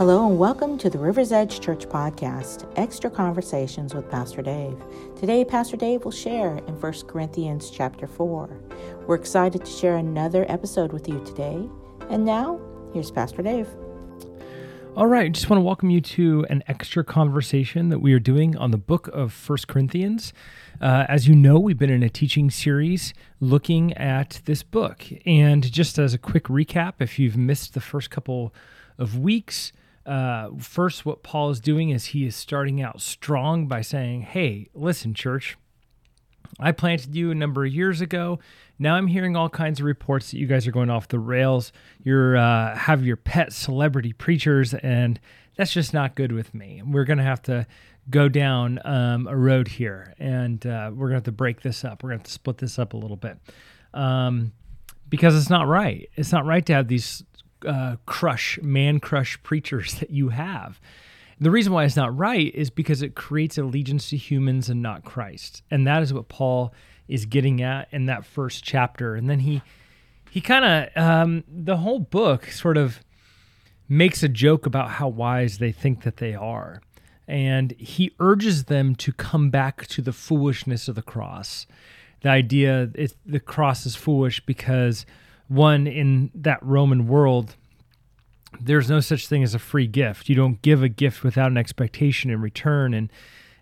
Hello and welcome to the River's Edge Church Podcast, Extra Conversations with Pastor Dave. Today, Pastor Dave will share in 1 Corinthians chapter 4. We're excited to share another episode with you today. And now, here's Pastor Dave. All right, just want to welcome you to an extra conversation that we are doing on the book of First Corinthians. Uh, as you know, we've been in a teaching series looking at this book. And just as a quick recap, if you've missed the first couple of weeks, uh, first, what Paul is doing is he is starting out strong by saying, Hey, listen, church, I planted you a number of years ago. Now I'm hearing all kinds of reports that you guys are going off the rails. You're uh, have your pet celebrity preachers, and that's just not good with me. We're going to have to go down um, a road here, and uh, we're going to have to break this up. We're going to have to split this up a little bit um, because it's not right. It's not right to have these uh, crush, man crush preachers that you have. The reason why it's not right is because it creates allegiance to humans and not Christ. And that is what Paul is getting at in that first chapter. And then he he kind of um, the whole book sort of makes a joke about how wise they think that they are. And he urges them to come back to the foolishness of the cross. The idea is the cross is foolish because one in that Roman world, there's no such thing as a free gift. You don't give a gift without an expectation in return. And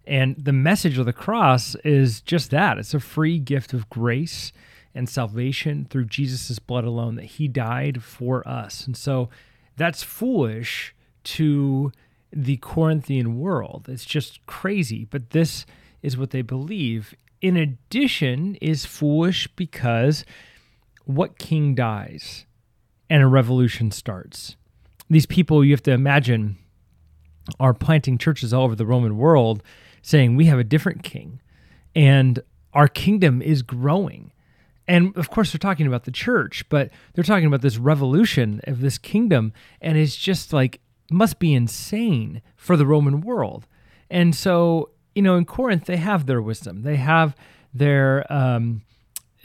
and the message of the cross is just that. It's a free gift of grace and salvation through Jesus' blood alone, that he died for us. And so that's foolish to the Corinthian world. It's just crazy. But this is what they believe. In addition, is foolish because what king dies and a revolution starts? These people, you have to imagine, are planting churches all over the Roman world saying, We have a different king and our kingdom is growing. And of course, they're talking about the church, but they're talking about this revolution of this kingdom. And it's just like, must be insane for the Roman world. And so, you know, in Corinth, they have their wisdom, they have their, um,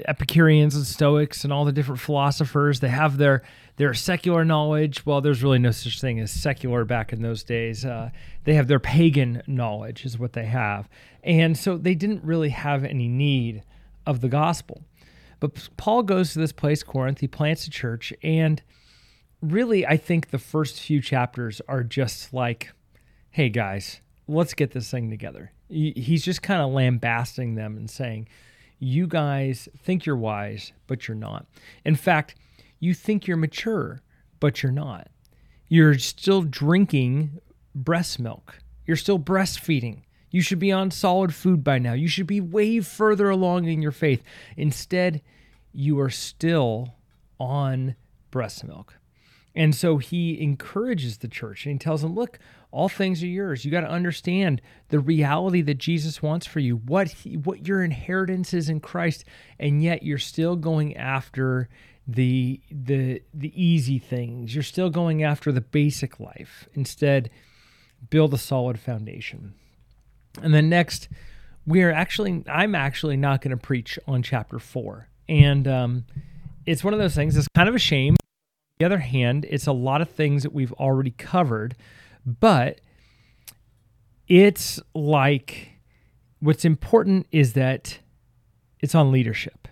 Epicureans and Stoics and all the different philosophers. They have their their secular knowledge. Well, there's really no such thing as secular back in those days. Uh, they have their pagan knowledge, is what they have, and so they didn't really have any need of the gospel. But Paul goes to this place, Corinth. He plants a church, and really, I think the first few chapters are just like, "Hey guys, let's get this thing together." He's just kind of lambasting them and saying you guys think you're wise, but you're not. In fact, you think you're mature, but you're not. You're still drinking breast milk. You're still breastfeeding. You should be on solid food by now. You should be way further along in your faith. Instead, you are still on breast milk. And so he encourages the church and he tells them, look, all things are yours. You got to understand the reality that Jesus wants for you, what he, what your inheritance is in Christ, and yet you're still going after the the the easy things. You're still going after the basic life. Instead, build a solid foundation. And then next, we are actually I'm actually not going to preach on chapter 4. And um, it's one of those things. It's kind of a shame. The other hand, it's a lot of things that we've already covered but it's like what's important is that it's on leadership.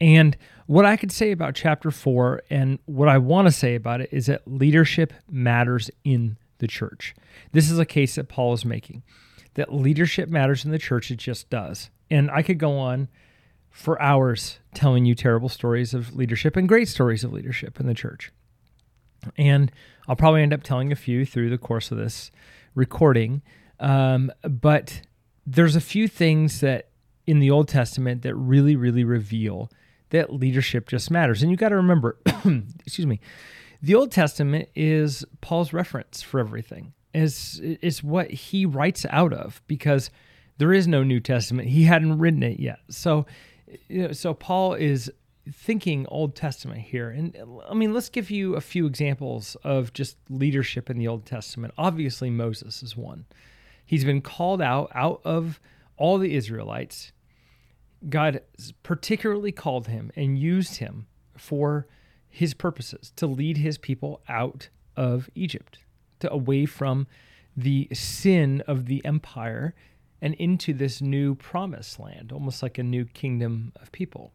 And what I could say about chapter four and what I want to say about it is that leadership matters in the church. This is a case that Paul is making that leadership matters in the church. It just does. And I could go on for hours telling you terrible stories of leadership and great stories of leadership in the church. And I'll probably end up telling a few through the course of this recording. Um, but there's a few things that in the Old Testament that really, really reveal that leadership just matters. And you got to remember, excuse me, the Old Testament is Paul's reference for everything. Is is what he writes out of because there is no New Testament. He hadn't written it yet. So, you know, so Paul is thinking Old Testament here. And I mean, let's give you a few examples of just leadership in the Old Testament. Obviously, Moses is one. He's been called out out of all the Israelites. God particularly called him and used him for his purposes to lead his people out of Egypt, to away from the sin of the empire and into this new promised land, almost like a new kingdom of people.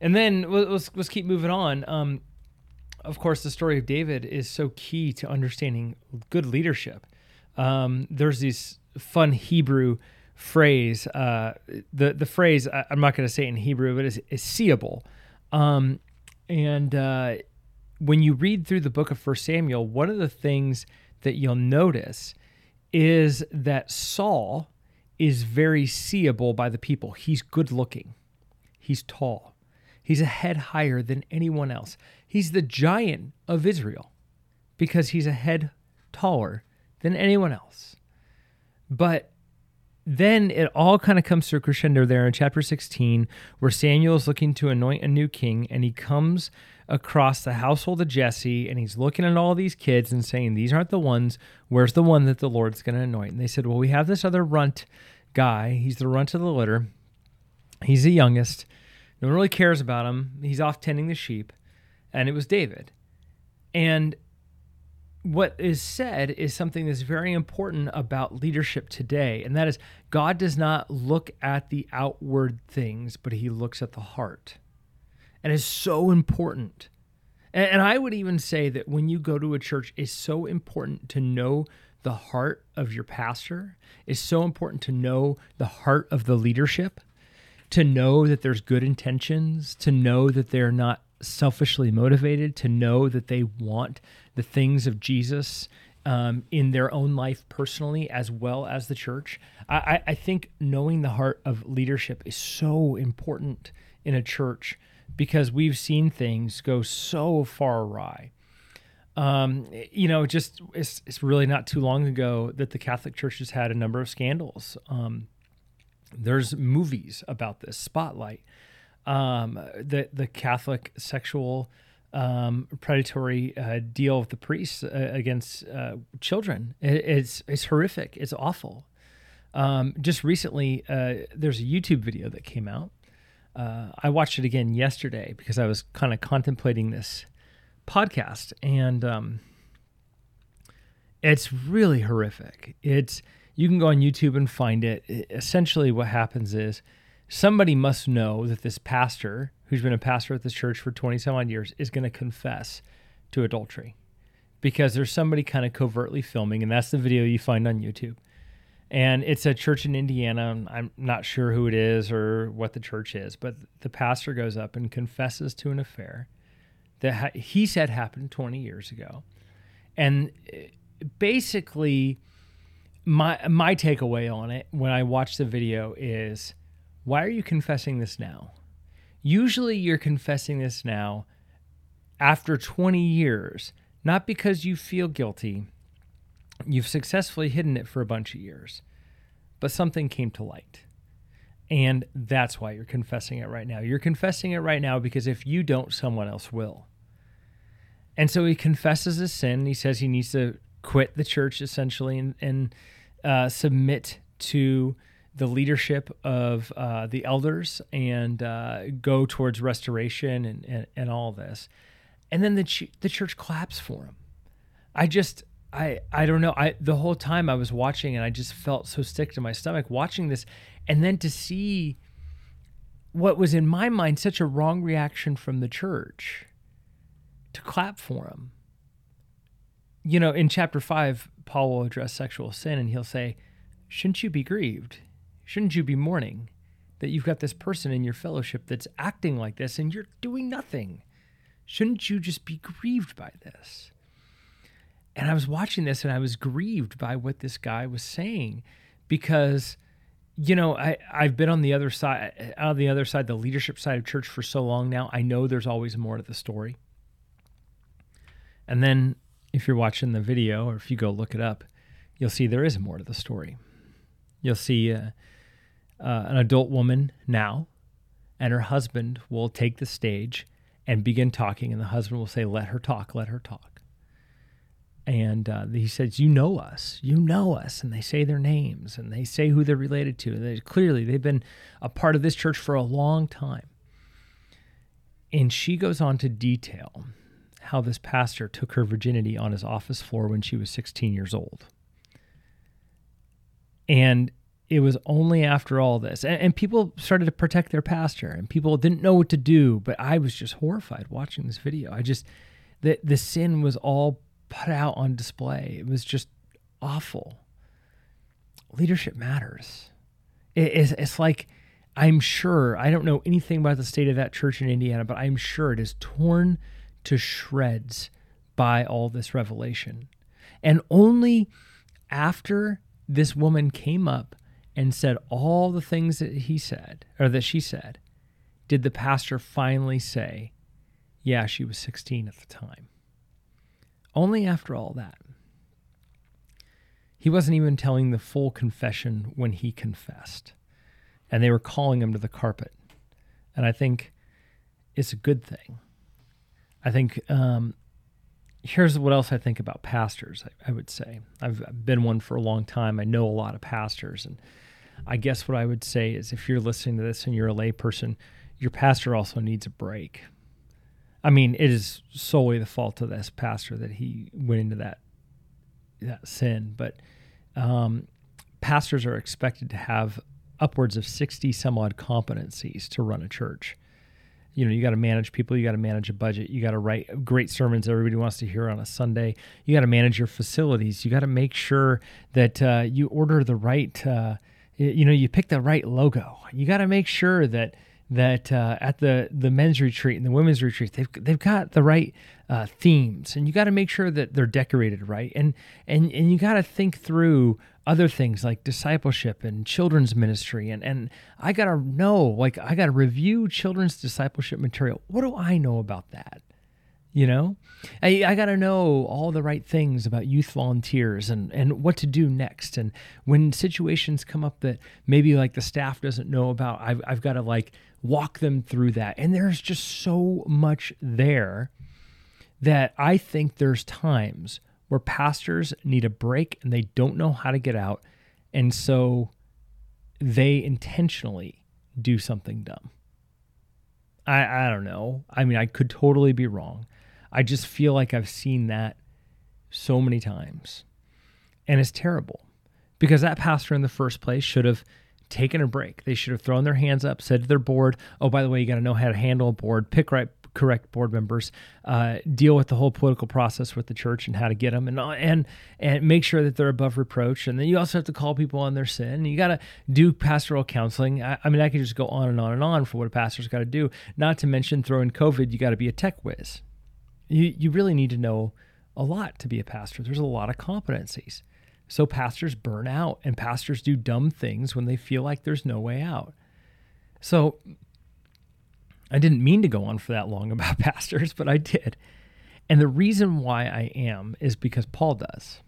And then let's, let's keep moving on. Um, of course, the story of David is so key to understanding good leadership. Um, there's this fun Hebrew phrase. Uh, the the phrase I, am not going to say it in Hebrew, but it's, it's seeable. Um, and uh, when you read through the book of First Samuel, one of the things that you'll notice is that Saul is very seeable by the people. He's good looking, he's tall, he's a head higher than anyone else. He's the giant of Israel because he's a head taller than anyone else. But then it all kind of comes to a crescendo there in chapter 16, where Samuel is looking to anoint a new king, and he comes across the household of Jesse, and he's looking at all these kids and saying, These aren't the ones. Where's the one that the Lord's going to anoint? And they said, Well, we have this other runt guy. He's the runt of the litter. He's the youngest. No one really cares about him. He's off tending the sheep. And it was David. And what is said is something that's very important about leadership today, and that is God does not look at the outward things, but he looks at the heart. And it's so important. And, I would even say that when you go to a church, it's so important to know the heart of your pastor. It's so important to know the heart of the leadership, to know that there's good intentions, to know that they're not selfishly motivated, to know that they want the things of Jesus um, in their own life personally as well as the church. I, I think knowing the heart of leadership is so important in a church because we've seen things go so far awry. Um, you know, just it's, it's really not too long ago that the Catholic Church has had a number of scandals. Um, there's movies about this. Spotlight, um, the the Catholic sexual um, predatory uh, deal of the priests uh, against uh, children. It, it's it's horrific. It's awful. Um, just recently, uh, there's a YouTube video that came out. Uh, I watched it again yesterday because I was kind of contemplating this podcast, and um, it's really horrific. It's you can go on YouTube and find it. Essentially, what happens is somebody must know that this pastor who's been a pastor at this church for 20 some odd years is going to confess to adultery because there's somebody kind of covertly filming and that's the video you find on YouTube. And it's a church in Indiana. I'm not sure who it is or what the church is, but the pastor goes up and confesses to an affair that he said happened 20 years ago. And eh, basically my my takeaway on it when I watched the video is why are you confessing this now? Usually you're confessing this now after 20 years, not because you feel guilty. You've successfully hidden it for a bunch of years, but something came to light. And that's why you're confessing it right now. You're confessing it right now because if you don't, someone else will. And so he confesses his sin. He says he needs to quit the church essentially and, and uh, submit to the leadership of uh, the elders and uh, go towards restoration and, and, and all this. And then the, ch- the church claps for him. I just, I, I don't know. I, the whole time I was watching and I just felt so sick to my stomach watching this. And then to see what was in my mind such a wrong reaction from the church to clap for him. You know, in chapter five, Paul will address sexual sin and he'll say, Shouldn't you be grieved? Shouldn't you be mourning that you've got this person in your fellowship that's acting like this and you're doing nothing? Shouldn't you just be grieved by this? And I was watching this and I was grieved by what this guy was saying because you know, I, I've been on the other side, on the other side, the leadership side of church for so long now. I know there's always more to the story. And then if you're watching the video or if you go look it up, you'll see there is more to the story. You'll see uh, uh, an adult woman now, and her husband will take the stage and begin talking, and the husband will say, Let her talk, let her talk. And uh, he says, You know us, you know us. And they say their names and they say who they're related to. And they, clearly, they've been a part of this church for a long time. And she goes on to detail how this pastor took her virginity on his office floor when she was 16 years old. And it was only after all this, and, and, people started to protect their pastor, and people didn't know what to do. But I was just horrified watching this video. I just, the, the sin was all put out on display. It was just awful. Leadership matters. It, it's, it's like, I'm sure, I don't know anything about the state of that church in Indiana, but I'm sure it is torn to shreds by all this revelation. And only after this woman came up and said all the things that he said, or that she said, did the pastor finally say, Yeah, she was 16 at the time. Only after all that. He wasn't even telling the full confession when he confessed. And they were calling him to the carpet. And I think it's a good thing. I think um, here's what else I think about pastors. I, I, would say I've been one for a long time. I know a lot of pastors, and I guess what I would say is if you're listening to this and you're a layperson, your pastor also needs a break. I mean, it is solely the fault of this pastor that he went into that that sin, but um, pastors are expected to have upwards of 60 some odd competencies to run a church you know you got to manage people you got to manage a budget you got to write great sermons everybody wants to hear on a sunday you got to manage your facilities you got to make sure that uh, you order the right uh, you know you pick the right logo. You got to make sure that that uh, at the the men's retreat and the women's retreat they've they've got the right uh, themes and you got to make sure that they're decorated right and and and you got to think through other things like discipleship and children's ministry and and I got to know like I got to review children's discipleship material. What do I know about that you know? I, I got to know all the right things about youth volunteers and, and what to do next. And when situations come up that maybe like the staff doesn't know about i've, I've got to like walk them through that. And there's just so much there that i think there's times where pastors need a break and they don't know how to get out. And so they intentionally do something dumb. I, I don't know. I mean, I could totally be wrong. I just feel like I've seen that so many times. And it's terrible because that pastor in the first place should have taken a break. They should have thrown their hands up, said to their board, "Oh, by the way, you got to know how to handle a board, pick right, correct board members, uh, deal with the whole political process with the church and how to get them, and and and make sure that they're above reproach. And then you also have to call people on their sin. You got to do pastoral counseling. I, I, mean, I could just go on and on and on for what a pastor's got to do. Not to mention, throw in COVID, you got to be a tech whiz. You, you really need to know a lot to be a pastor. There's a lot of competencies. So pastors burn out and pastors do dumb things when they feel like there's no way out. So I didn't mean to go on for that long about pastors, but I did. And the reason why I am is because Paul does.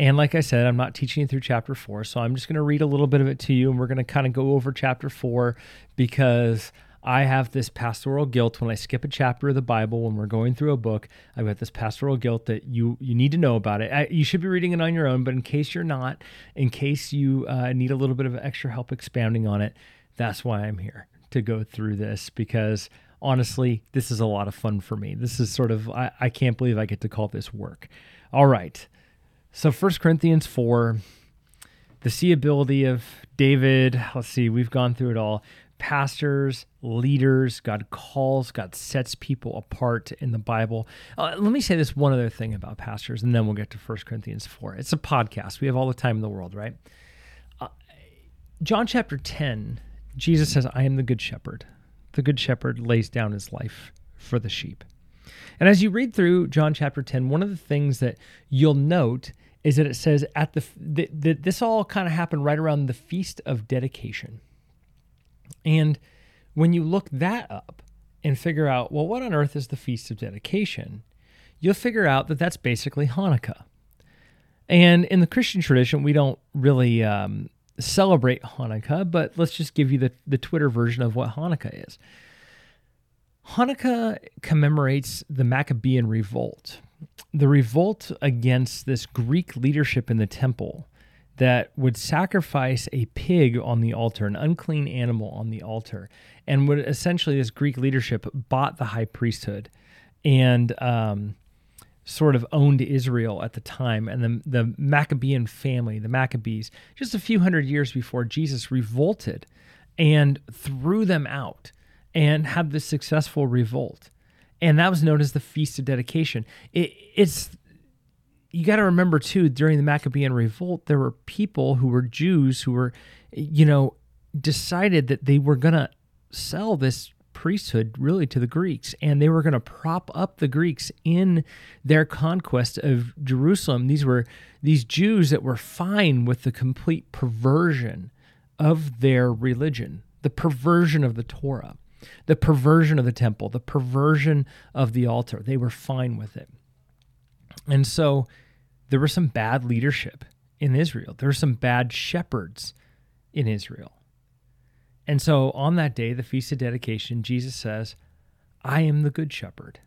And like I said, I'm not teaching you through chapter four, so I'm just going to read a little bit of it to you, and we're going to kind of go over chapter four because I have this pastoral guilt when I skip a chapter of the Bible when we're going through a book. I've got this pastoral guilt that you you need to know about it. I, you should be reading it on your own, but in case you're not, in case you uh, need a little bit of extra help expounding on it, that's why I'm here to go through this because honestly, this is a lot of fun for me. This is sort of I, I can't believe I get to call this work. All right, so First Corinthians four, the seeability of David. Let's see, we've gone through it all pastors, leaders. God calls, God sets people apart in the Bible. Uh, let me say this one other thing about pastors, and then we'll get to 1 Corinthians 4. It's a podcast. We have all the time in the world, right? Uh, John chapter 10, Jesus says, I am the good shepherd. The good shepherd lays down his life for the sheep. And as you read through John chapter 10, one of the things that you'll note is that it says at the that this all kind of happened right around the feast of dedication. And when you look that up and figure out, well, what on earth is the Feast of Dedication? You'll figure out that that's basically Hanukkah. And in the Christian tradition, we don't really um, celebrate Hanukkah, but let's just give you the, the Twitter version of what Hanukkah is. Hanukkah commemorates the Maccabean revolt, the revolt against this Greek leadership in the temple that would sacrifice a pig on the altar, an unclean animal on the altar, and would essentially, this Greek leadership bought the high priesthood and um, sort of owned Israel at the time. And the, the Maccabean family, the Maccabees, just a few hundred years before Jesus, revolted and threw them out and had this successful revolt. And that was known as the Feast of Dedication. It, it's you got to remember too during the Maccabean revolt there were people who were Jews who were you know decided that they were going to sell this priesthood really to the Greeks and they were going to prop up the Greeks in their conquest of Jerusalem. These were these Jews that were fine with the complete perversion of their religion the perversion of the Torah the perversion of the temple the perversion of the altar. They were fine with it and so there was some bad leadership in Israel. There were some bad shepherds in Israel. And so on that day, the Feast of Dedication, Jesus says, I am the good shepherd.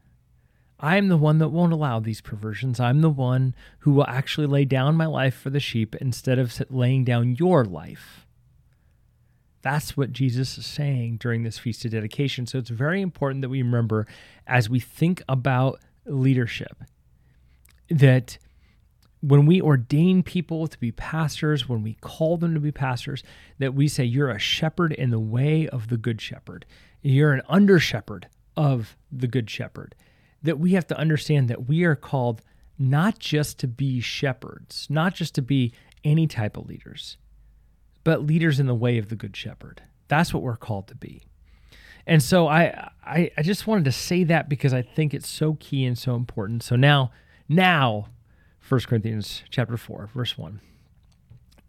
I am the one that won't allow these perversions. I'm the one who will actually lay down my life for the sheep instead of laying down your life. That's what Jesus is saying during this Feast of Dedication. So it's very important that we remember as we think about leadership that when we ordain people to be pastors, when we call them to be pastors, that we say, You're a shepherd in the way of the good shepherd. You're an under shepherd of the good shepherd. That we have to understand that we are called not just to be shepherds, not just to be any type of leaders, but leaders in the way of the good shepherd. That's what we're called to be. And so I, I, I just wanted to say that because I think it's so key and so important. So now, now 1 Corinthians chapter 4, verse 1.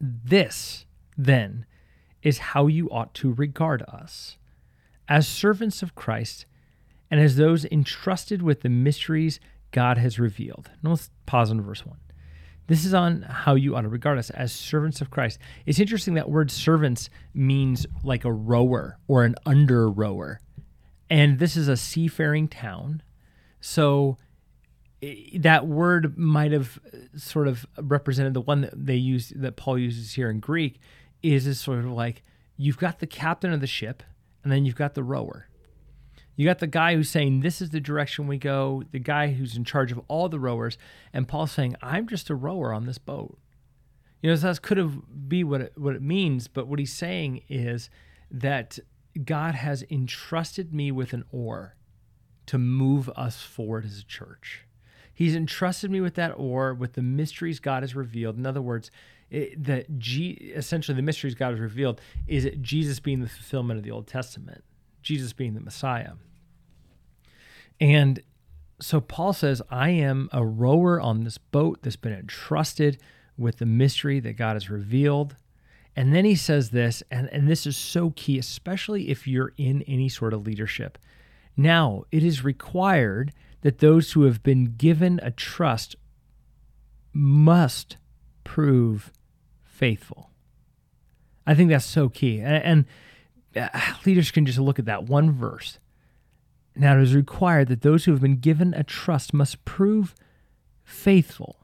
This, then, is how you ought to regard us as servants of Christ and as those entrusted with the mysteries God has revealed. Now let's pause on verse 1. This is on how you ought to regard us as servants of Christ. It's interesting that word servants means like a rower or an under rower. And this is a seafaring town. So that word might have uh, sort of represented the one that they use that Paul uses here in Greek is is sort of like you've got the captain of the ship and then you've got the rower. You got the guy who's saying this is the direction we go, the guy who's in charge of all the rowers, and Paul's saying I'm just a rower on this boat. You know, so that could have be what it, what it means, but what he's saying is that God has entrusted me with an oar to move us forward as a church. He's entrusted me with that oar, with the mysteries God has revealed. In other words, it, that G, essentially the mysteries God has revealed is Jesus being the fulfillment of the Old Testament, Jesus being the Messiah. And so Paul says, I am a rower on this boat that's been entrusted with the mystery that God has revealed. And then he says this, and, and this is so key, especially if you're in any sort of leadership. Now, it is required that those who have been given a trust must prove faithful. I think that's so key. And, and uh, leaders can just look at that one verse. Now, it is required that those who have been given a trust must prove faithful.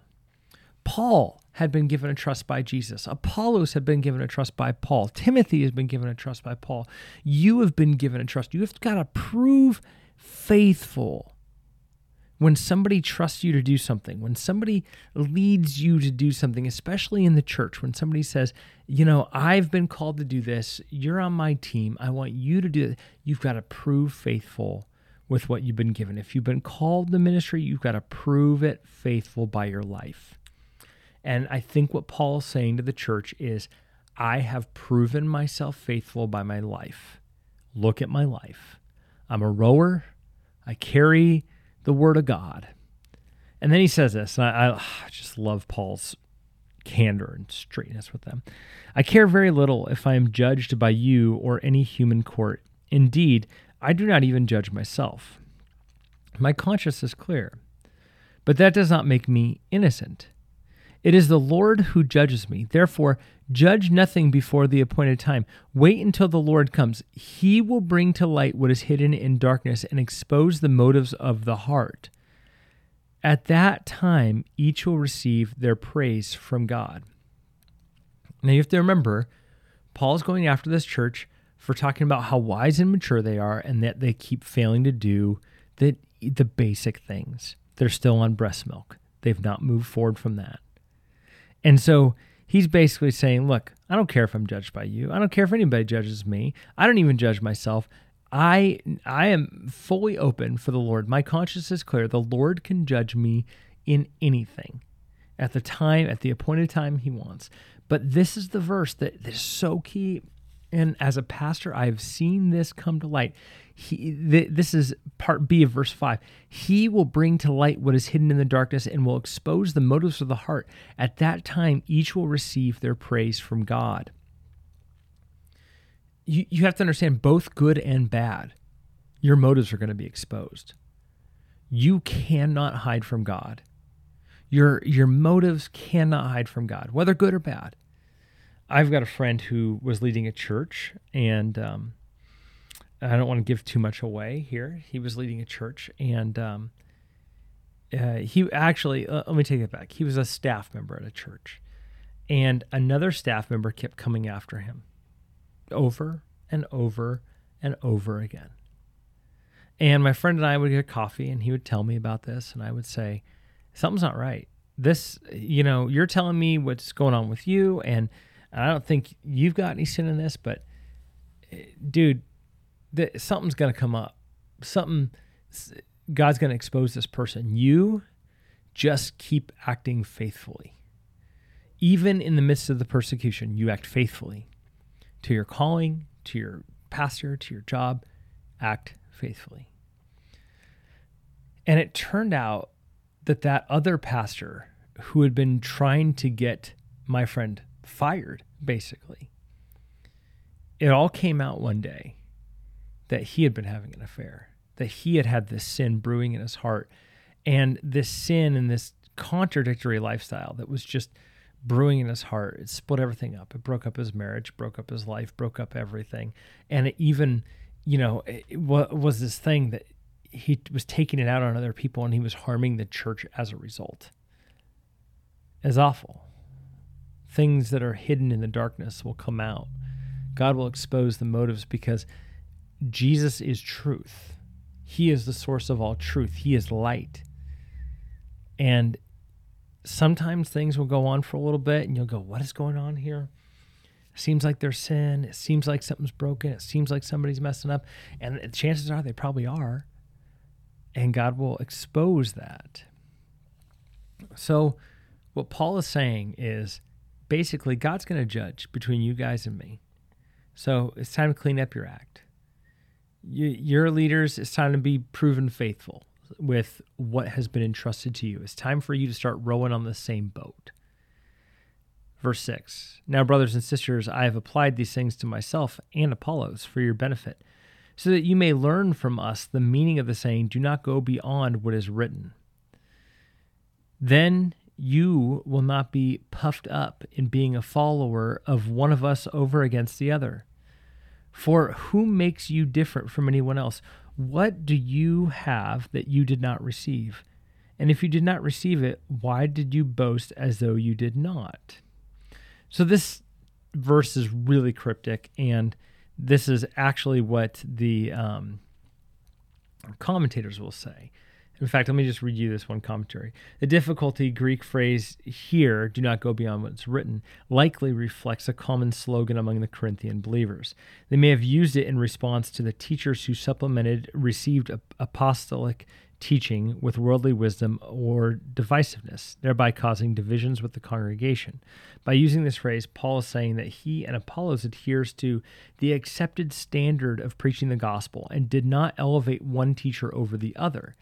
Paul had been given a trust by Jesus. Apollos had been given a trust by Paul. Timothy has been given a trust by Paul. You have been given a trust. You have got to prove faithful when somebody trusts you to do something, when somebody leads you to do something, especially in the church, when somebody says, you know, I've been called to do this, you're on my team, I want you to do it, you've got to prove faithful with what you've been given. If you've been called to ministry, you've got to prove it faithful by your life. And I think what Paul's saying to the church is, I have proven myself faithful by my life. Look at my life. I'm a rower. I carry the Word of God. And then he says this, and I, I just love Paul's candor and straightness with them. I care very little if I am judged by you or any human court. Indeed, I do not even judge myself. My conscience is clear, but that does not make me innocent. It is the Lord who judges me. Therefore, judge nothing before the appointed time. Wait until the Lord comes. He will bring to light what is hidden in darkness and expose the motives of the heart. At that time, each will receive their praise from God. Now, you have to remember, Paul's going after this church for talking about how wise and mature they are and that they keep failing to do that the basic things. They're still on breast milk. They've not moved forward from that. And so he's basically saying, Look, I don't care if I'm judged by you. I don't care if anybody judges me. I don't even judge myself. I I am fully open for the Lord. My conscience is clear. The Lord can judge me in anything at the time, at the appointed time he wants. But this is the verse that, that is so key. And as a pastor, I've seen this come to light. He, th- this is part B of verse 5. He will bring to light what is hidden in the darkness and will expose the motives of the heart. At that time, each will receive their praise from God. You, you have to understand both good and bad, your motives are going to be exposed. You cannot hide from God. Your your motives cannot hide from God, whether good or bad. I've got a friend who was leading a church, and um, I don't want to give too much away here. He was leading a church, and um, uh, he actually uh, let me take it back. He was a staff member at a church, and another staff member kept coming after him, over and over and over again. And my friend and I would get coffee, and he would tell me about this, and I would say something's not right. This, you know, you're telling me what's going on with you, and I don't think you've got any sin in this, but eh, dude, something's going to come up. Something, God's going to expose this person. You just keep acting faithfully. Even in the midst of the persecution, you act faithfully to your calling, to your pastor, to your job. Act faithfully. And it turned out that that other pastor who had been trying to get my friend fired, basically, it all came out one day that he had been having an affair, that he had had this sin brewing in his heart, and this sin and this contradictory lifestyle that was just brewing in his heart. It split everything up. It broke up his marriage, broke up his life, broke up everything. And it even, you know, it was this thing that he was taking it out on other people and he was harming the church as a result. Is awful. Things that are hidden in the darkness will come out. God will expose the motives because Jesus is truth. He is the source of all truth. He is light. And sometimes things will go on for a little bit and you'll go, What is going on here? It seems like there's sin. It seems like something's broken. It seems like somebody's messing up. And chances are they probably are and God will expose that. So, what Paul is saying is basically God's going to judge between you guys and me. So, it's time to clean up your act. You, your leaders, it's time to be proven faithful with what has been entrusted to you. It's time for you to start rowing on the same boat. Verse 6 Now, brothers and sisters, I have applied these things to myself and Apollos for your benefit so that you may learn from us the meaning of the saying, Do not go beyond what is written. Then you will not be puffed up in being a follower of one of us over against the other. For who makes you different from anyone else? What do you have that you did not receive? And if you did not receive it, why did you boast as though you did not? So this verse is really cryptic and this is actually what the um, commentators will say. In fact, let me just read you this one commentary. The difficulty Greek phrase here, do not go beyond what's written, likely reflects a common slogan among the Corinthian believers. They may have used it in response to the teachers who supplemented received apostolic teaching with worldly wisdom or divisiveness, thereby causing divisions with the congregation. By using this phrase, Paul is saying that he and Apollos adheres to the accepted standard of preaching the gospel and did not elevate one teacher over the other.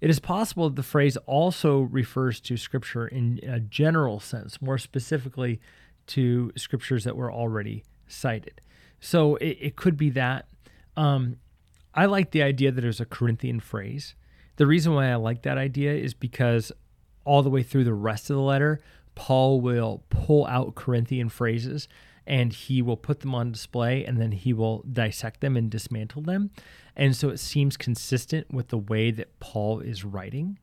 It is possible that the phrase also refers to scripture in a general sense, more specifically to scriptures that were already cited. So it, it could be that. Um, I like the idea that there's a Corinthian phrase the reason why I like that idea is because all the way through the rest of the letter, Paul will pull out Corinthian phrases and he will put them on display and then he will dissect them and dismantle them. And so it seems consistent with the way that Paul is writing.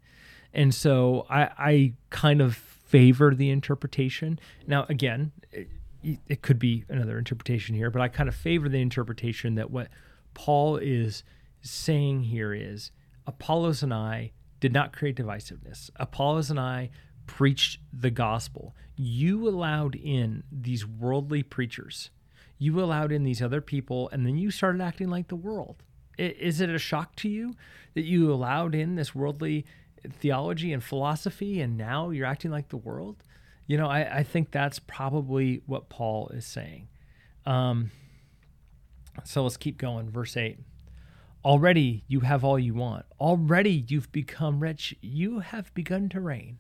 And so I, I kind of favor the interpretation. Now, again, it, it could be another interpretation here, but I kind of favor the interpretation that what Paul is saying here is Apollos and I did not create divisiveness. Apollos and I preached the gospel. You allowed in these worldly preachers. You allowed in these other people, and then you started acting like the world. Is it a shock to you that you allowed in this worldly theology and philosophy, and now you're acting like the world? You know, I, I think that's probably what Paul is saying. Um, so let's keep going. Verse 8. Already you have all you want. Already you've become rich. You have begun to reign.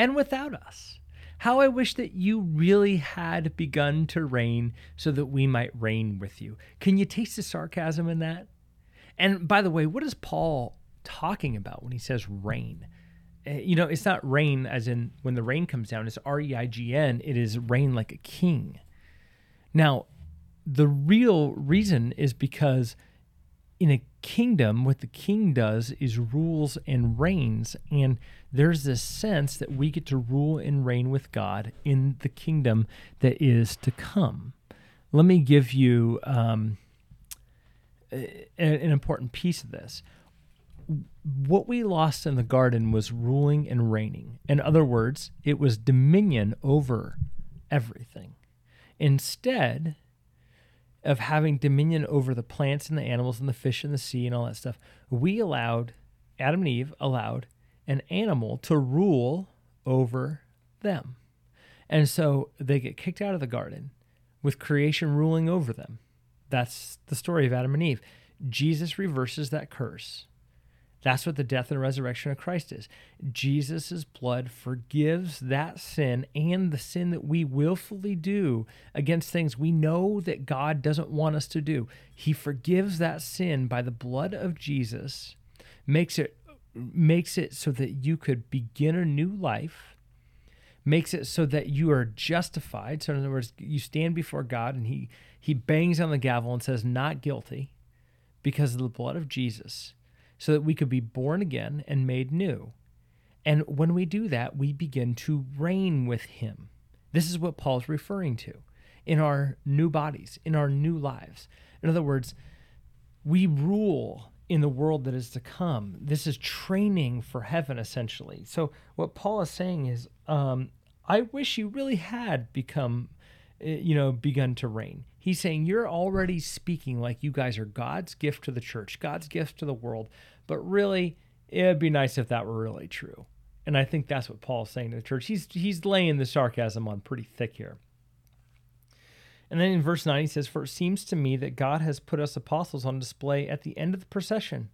And without us. How I wish that you really had begun to reign so that we might reign with you. Can you taste the sarcasm in that? And by the way, what is Paul talking about when he says reign? Eh, you know, it's not rain as in when the rain comes down, it's R E I G N. It is reign like a king. Now, the real reason is because in a kingdom, what the king does is rules and reigns. And there's this sense that we get to rule and reign with God in the kingdom that is to come. Let me give you um, a, an important piece of this. What we lost in the garden was ruling and reigning. In other words, it was dominion over everything. Instead, of having dominion over the plants and the animals and the fish and the sea and all that stuff, we allowed, Adam and Eve allowed an animal to rule over them. And so they get kicked out of the garden with creation ruling over them. That's the story of Adam and Eve. Jesus reverses that curse that's what the death and resurrection of Christ is. Jesus' blood forgives that sin and the sin that we willfully do against things we know that God doesn't want us to do. He forgives that sin by the blood of Jesus, makes it makes it so that you could begin a new life, makes it so that you are justified. So in other words, you stand before God and he he bangs on the gavel and says not guilty because of the blood of Jesus so that we could be born again and made new. And when we do that, we begin to reign with Him. This is what Paul's referring to in our new bodies, in our new lives. In other words, we rule in the world that is to come. This is training for heaven, essentially. So, what Paul is saying is, um, I wish you really had become, eh, you know, begun to reign. He's saying you're already speaking like you guys are God's gift to the church, God's gift to the world. But really, it'd be nice if that were really true. And I think that's what Paul's saying to the church. He's he's laying the sarcasm on pretty thick here. And then in verse 9 he says, For it seems to me that God has put us apostles on display at the end of the procession.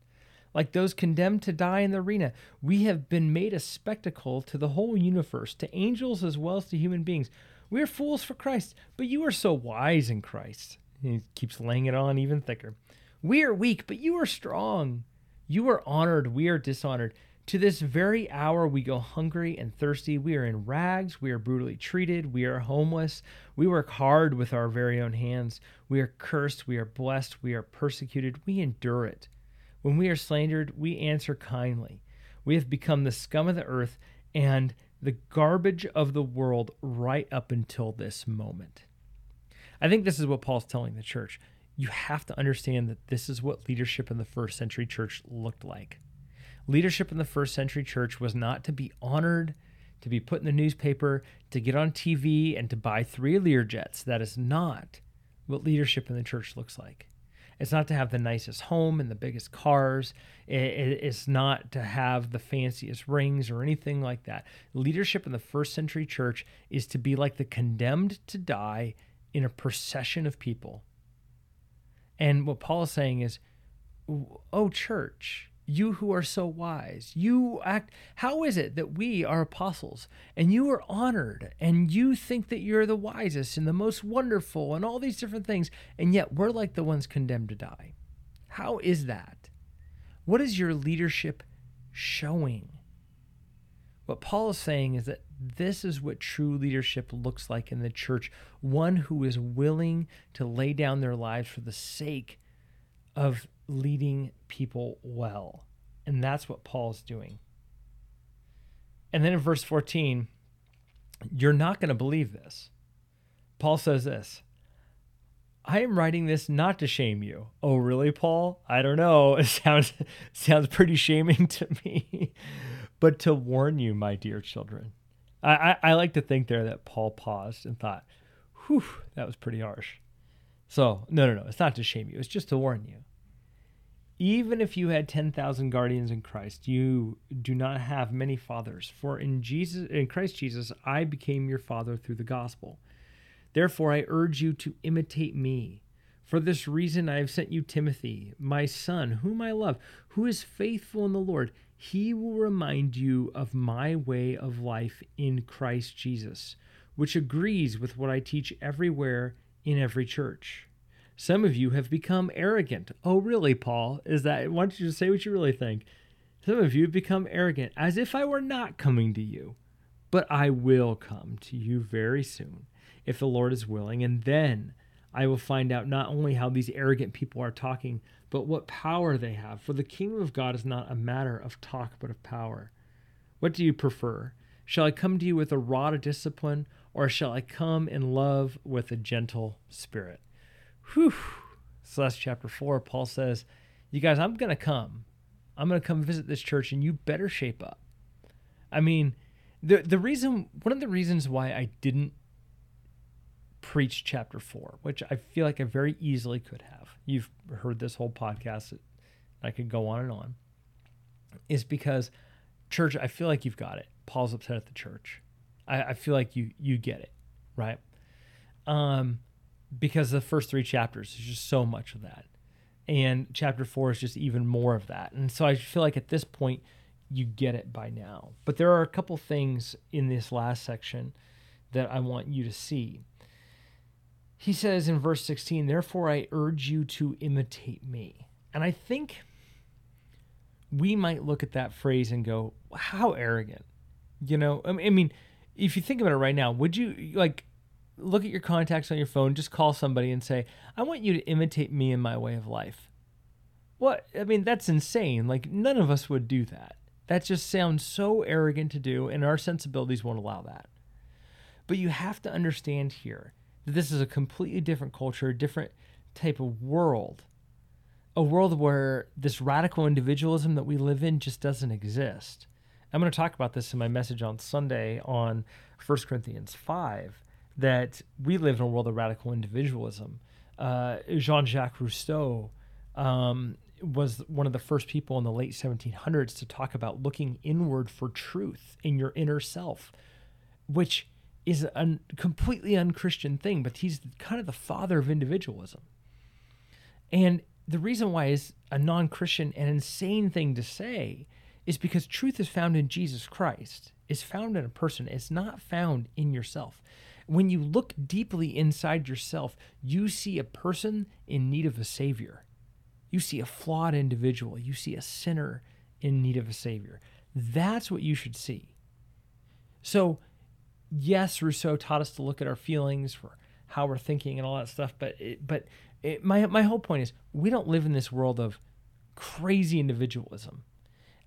Like those condemned to die in the arena, we have been made a spectacle to the whole universe, to angels as well as to human beings. We are fools for Christ, but you are so wise in Christ. He keeps laying it on even thicker. We are weak, but you are strong. You are honored, we are dishonored. To this very hour, we go hungry and thirsty. We are in rags. We are brutally treated. We are homeless. We work hard with our very own hands. We are cursed. We are blessed. We are persecuted. We endure it. When we are slandered, we answer kindly. We have become the scum of the earth and the garbage of the world right up until this moment. I think this is what Paul's telling the church. You have to understand that this is what leadership in the first century church looked like. Leadership in the first century church was not to be honored, to be put in the newspaper, to get on TV, and to buy three Learjets. That is not what leadership in the church looks like. It's not to have the nicest home and the biggest cars. It's not to have the fanciest rings or anything like that. Leadership in the first century church is to be like the condemned to die in a procession of people. And what Paul is saying is, oh, church, you who are so wise, you act, how is it that we are apostles and you are honored and you think that you're the wisest and the most wonderful and all these different things, and yet we're like the ones condemned to die? How is that? What is your leadership showing? What Paul is saying is that this is what true leadership looks like in the church one who is willing to lay down their lives for the sake of leading people well. And that's what Paul's doing. And then in verse 14, you're not going to believe this. Paul says this I am writing this not to shame you. Oh, really, Paul? I don't know. It sounds sounds pretty shaming to me, but to warn you, my dear children. I, I, I like to think there that Paul paused and thought, "Whew, that was pretty harsh." So no, no, no. It's not to shame you. It's just to warn you. Even if you had ten thousand guardians in Christ, you do not have many fathers. For in Jesus, in Christ Jesus, I became your father through the gospel. Therefore, I urge you to imitate me. For this reason, I have sent you Timothy, my son, whom I love, who is faithful in the Lord. He will remind you of my way of life in Christ Jesus, which agrees with what I teach everywhere in every church. Some of you have become arrogant. Oh, really, Paul? Is that, why don't you just say what you really think? Some of you have become arrogant, as if I were not coming to you. But I will come to you very soon if the Lord is willing. And then I will find out not only how these arrogant people are talking, but what power they have. For the kingdom of God is not a matter of talk, but of power. What do you prefer? Shall I come to you with a rod of discipline, or shall I come in love with a gentle spirit? Whew. So that's chapter four. Paul says, You guys, I'm going to come. I'm going to come visit this church, and you better shape up. I mean, the the reason one of the reasons why I didn't preach chapter four, which I feel like I very easily could have. You've heard this whole podcast. I could go on and on. Is because church, I feel like you've got it. Paul's upset at the church. I, I feel like you you get it, right? Um, because the first three chapters is just so much of that, and chapter four is just even more of that. And so I feel like at this point you get it by now. But there are a couple things in this last section that I want you to see. He says in verse 16, Therefore I urge you to imitate me. And I think we might look at that phrase and go, How arrogant. You know, I mean, if you think about it right now, would you like look at your contacts on your phone, just call somebody and say, I want you to imitate me in my way of life? What? I mean, that's insane. Like, none of us would do that. That just sounds so arrogant to do, and our sensibilities won't allow that. But you have to understand here that this is a completely different culture, a different type of world, a world where this radical individualism that we live in just doesn't exist. I'm going to talk about this in my message on Sunday on 1 Corinthians 5 that we live in a world of radical individualism. Uh, Jean Jacques Rousseau um, was one of the first people in the late 1700s to talk about looking inward for truth in your inner self, which is a completely unchristian thing, but he's kind of the father of individualism. And the reason why is a non-Christian an insane thing to say is because truth is found in Jesus Christ. It's found in a person. It's not found in yourself. When you look deeply inside yourself, you see a person in need of a savior. You see a flawed individual. You see a sinner in need of a savior. That's what you should see. So yes, Rousseau taught us to look at our feelings for how we're thinking and all that stuff. But it, but it, my my whole point is we don't live in this world of crazy individualism,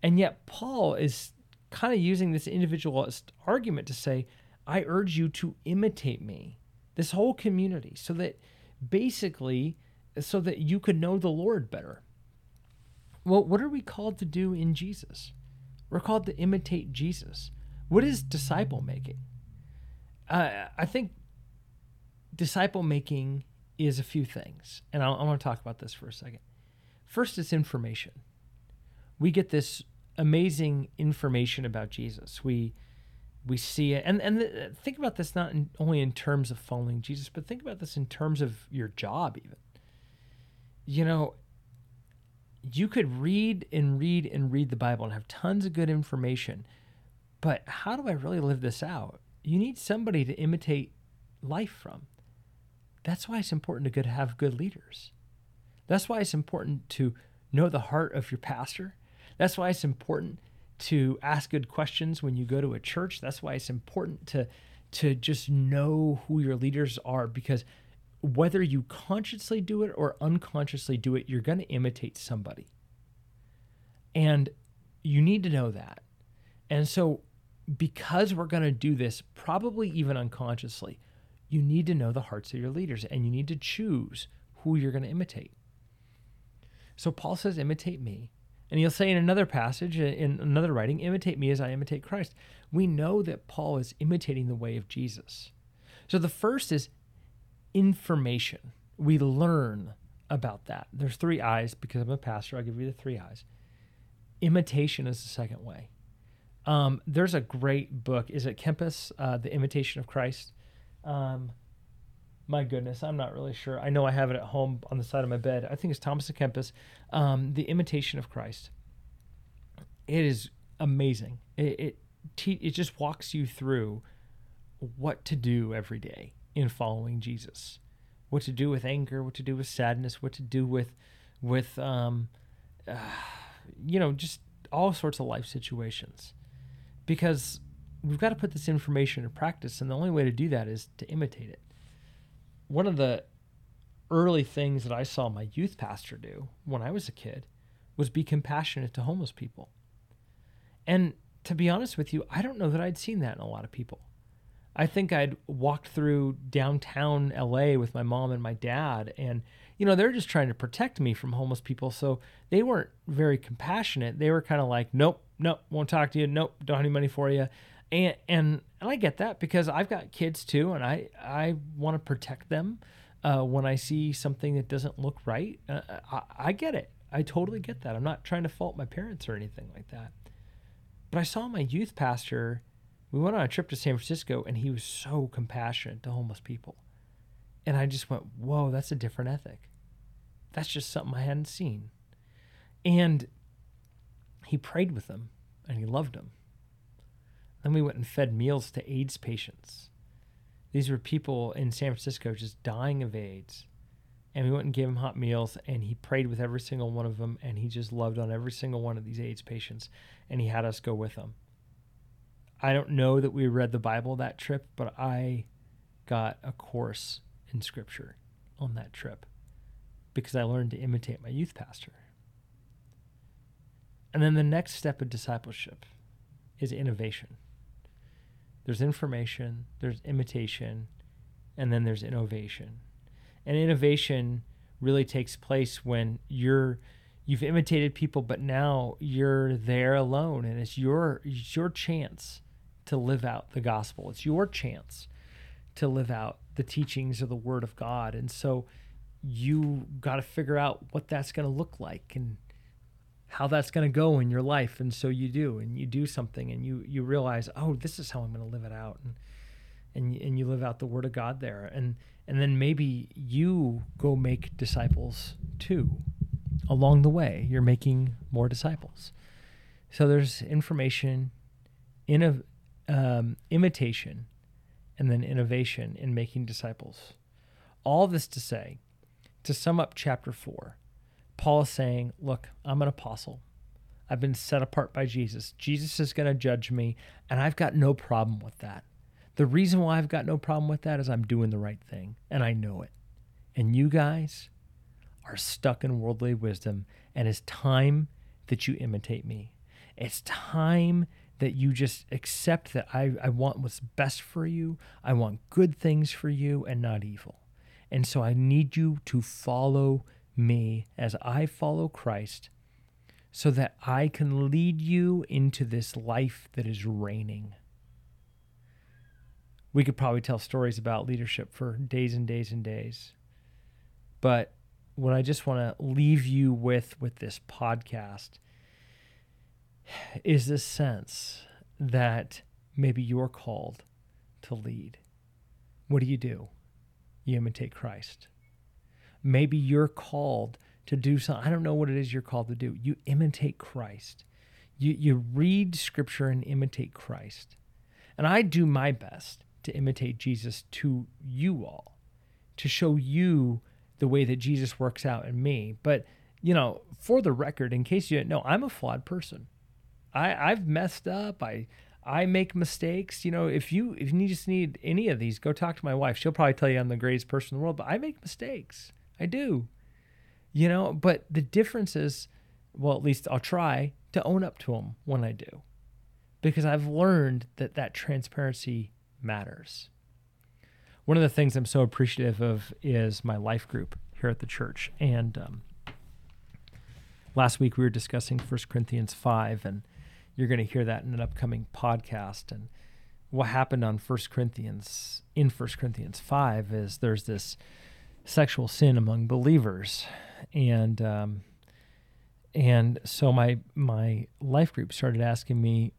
and yet Paul is kind of using this individualist argument to say, I urge you to imitate me, this whole community, so that basically, so that you could know the Lord better. Well, what are we called to do in Jesus? We're called to imitate Jesus. What is disciple making? uh, I think disciple making is a few things, and I, I want to talk about this for a second. First, it's information. We get this amazing information about Jesus. We we see it, and and the, think about this not in, only in terms of following Jesus, but think about this in terms of your job, even. You know, you could read and read and read the Bible and have tons of good information, but how do I really live this out? you need somebody to imitate life from. That's why it's important to good, have good leaders. That's why it's important to know the heart of your pastor. That's why it's important to ask good questions when you go to a church. That's why it's important to to just know who your leaders are because whether you consciously do it or unconsciously do it, you're going to imitate somebody. And you need to know that. And so because we're going to do this, probably even unconsciously, you need to know the hearts of your leaders and you need to choose who you're going to imitate. So Paul says, imitate me. And he'll say in another passage, in another writing, imitate me as I imitate Christ. We know that Paul is imitating the way of Jesus. So the first is information. We learn about that. There's three eyes because I'm a pastor. I'll give you the three eyes. Imitation is the second way. Um, there's a great book. Is it Kempis, uh, The Imitation of Christ? Um, my goodness, I'm not really sure. I know I have it at home on the side of my bed. I think it's Thomas à Kempis, um, The Imitation of Christ. It is amazing. It it, te- it just walks you through what to do every day in following Jesus, what to do with anger, what to do with sadness, what to do with with um, uh, you know just all sorts of life situations, because we've got to put this information in practice, and the only way to do that is to imitate it. One of the early things that I saw my youth pastor do when I was a kid was be compassionate to homeless people. And to be honest with you, I don't know that I'd seen that in a lot of people. I think I'd walked through downtown LA with my mom and my dad, and you know they're just trying to protect me from homeless people, so they weren't very compassionate. They were kind of like, "Nope, nope, won't talk to you. Nope, don't have any money for you," and and, and I get that because I've got kids too, and I I want to protect them uh, when I see something that doesn't look right. Uh, I, I get it. I totally get that. I'm not trying to fault my parents or anything like that. But I saw my youth pastor. We went on a trip to San Francisco, and he was so compassionate to homeless people. And I just went, whoa, that's a different ethic. That's just something I hadn't seen. And he prayed with them, and he loved them. Then we went and fed meals to AIDS patients. These were people in San Francisco just dying of AIDS. And we went and gave them hot meals, and he prayed with every single one of them, and he just loved on every single one of these AIDS patients, and he had us go with them. I don't know that we read the Bible that trip, but I got a course in Scripture on that trip because I learned to imitate my youth pastor. And then the next step of discipleship is innovation. There's information, there's imitation, and then there's innovation. And innovation really takes place when you're you've imitated people, but now you're there alone, and it's your it's your chance to live out the gospel. It's your chance to live out the teachings of the Word of God, and so you got to figure out what that's going to look like and how that's going to go in your life and so you do and you do something and you you realize oh this is how i'm going to live it out and and and you live out the word of god there and and then maybe you go make disciples too. Along the way you're making more disciples. So there's information in um, imitation and then innovation in making disciples. All this to say to sum up chapter 4 Paul is saying, Look, I'm an apostle. I've been set apart by Jesus. Jesus is going to judge me, and I've got no problem with that. The reason why I've got no problem with that is I'm doing the right thing, and I know it. And you guys are stuck in worldly wisdom, and it's time that you imitate me. It's time that you just accept that I, I want what's best for you. I want good things for you and not evil. And so I need you to follow me as I follow Christ so that I can lead you into this life that is reigning. We could probably tell stories about leadership for days and days and days. But what I just want to leave you with with this podcast is this sense that maybe you're called to lead. What do you do? You imitate Christ. Maybe you're called to do something. I don't know what it is you're called to do. You imitate Christ. You, you read scripture and imitate Christ. And I do my best to imitate Jesus to you all, to show you the way that Jesus works out in me. But, you know, for the record, in case you didn't know, I'm a flawed person. I, I've messed up. I I make mistakes. You know, if you if you just need any of these, go talk to my wife. She'll probably tell you I'm the greatest person in the world, but I make mistakes. I do. You know, but the difference is, well, at least I'll try to own up to them when I do, because I've learned that that transparency matters. one of the things I'm so appreciative of is my life group here at the church. And um, last week we were discussing 1 Corinthians 5, and you're going to hear that in an upcoming podcast. And what happened on 1 Corinthians, in 1 Corinthians 5, is there's this sexual sin among believers. And, um, and so my my life group started asking me,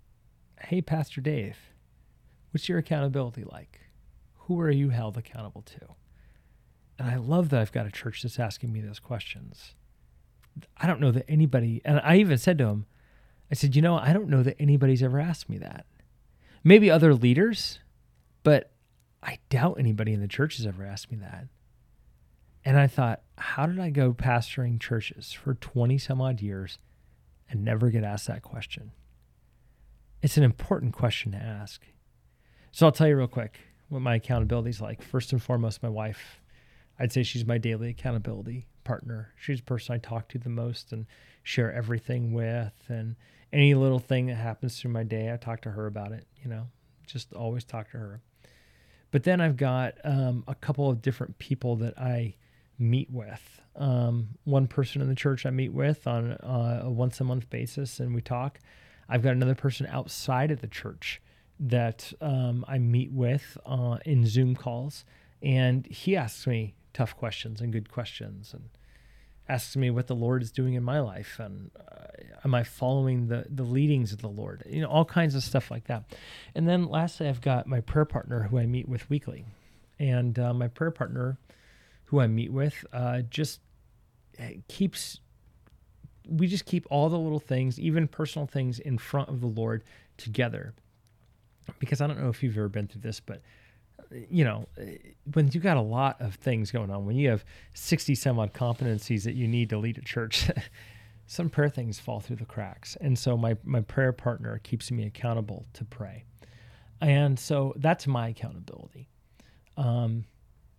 "Hey, Pastor Dave, what's your accountability like? Who are you held accountable to?" And I love that I've got a church that's asking me those questions. I don't know that anybody, and I even said to him, I said, you know, I don't know that anybody's ever asked me that. Maybe other leaders, but I doubt anybody in the church has ever asked me that. And I thought, how did I go pastoring churches for 20 some odd years and never get asked that question? It's an important question to ask. So I'll tell you real quick what my accountability is like. First and foremost, my wife. I'd say she's my daily accountability partner. She's the person I talk to the most and share everything with. And any little thing that happens through my day, I talk to her about it, you know, just always talk to her. But then I've got um, a couple of different people that I meet with. Um, one person in the church I meet with on uh, a once a month basis, and we talk. I've got another person outside of the church that um, I meet with uh, in Zoom calls, and he asks me tough questions and good questions, and asks me what the Lord is doing in my life, and uh, am I following the the leadings of the Lord? You know, all kinds of stuff like that. And then lastly, I've got my prayer partner who I meet with weekly, and uh, my prayer partner who I meet with uh, just eh, keeps we just keep all the little things, even personal things, in front of the Lord together. Because I don't know if you've ever been through this, but you know, eh, when you got a lot of things going on, when you have 60 some odd competencies that you need to lead a church, some prayer things fall through the cracks. And so my, my prayer partner keeps me accountable to pray. And so that's my accountability. Um,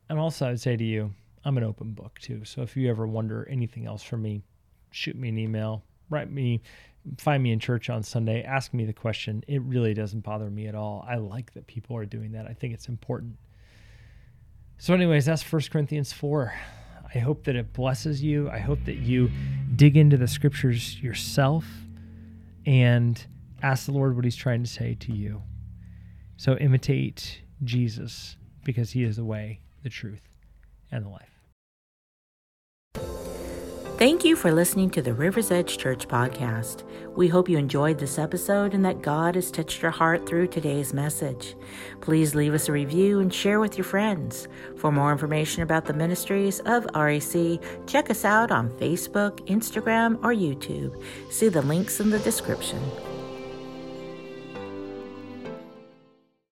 and also, I'd say to you, I'm an open book too. So if you ever wonder anything else from me, shoot me an email, write me, find me in church on Sunday, ask me the question. It really doesn't bother me at all. I like that people are doing that. I think it's important. So, anyways, that's 1 Corinthians 4. I hope that it blesses you. I hope that you dig into the scriptures yourself and ask the Lord what He's trying to say to you. So, imitate Jesus because He is the way, the truth, and the life. Thank you for listening to the River's Edge Church podcast. We hope you enjoyed this episode and that God has touched your heart through today's message. Please leave us a review and share with your friends. For more information about the ministries of REC, check us out on Facebook, Instagram, or YouTube. See the links in the description.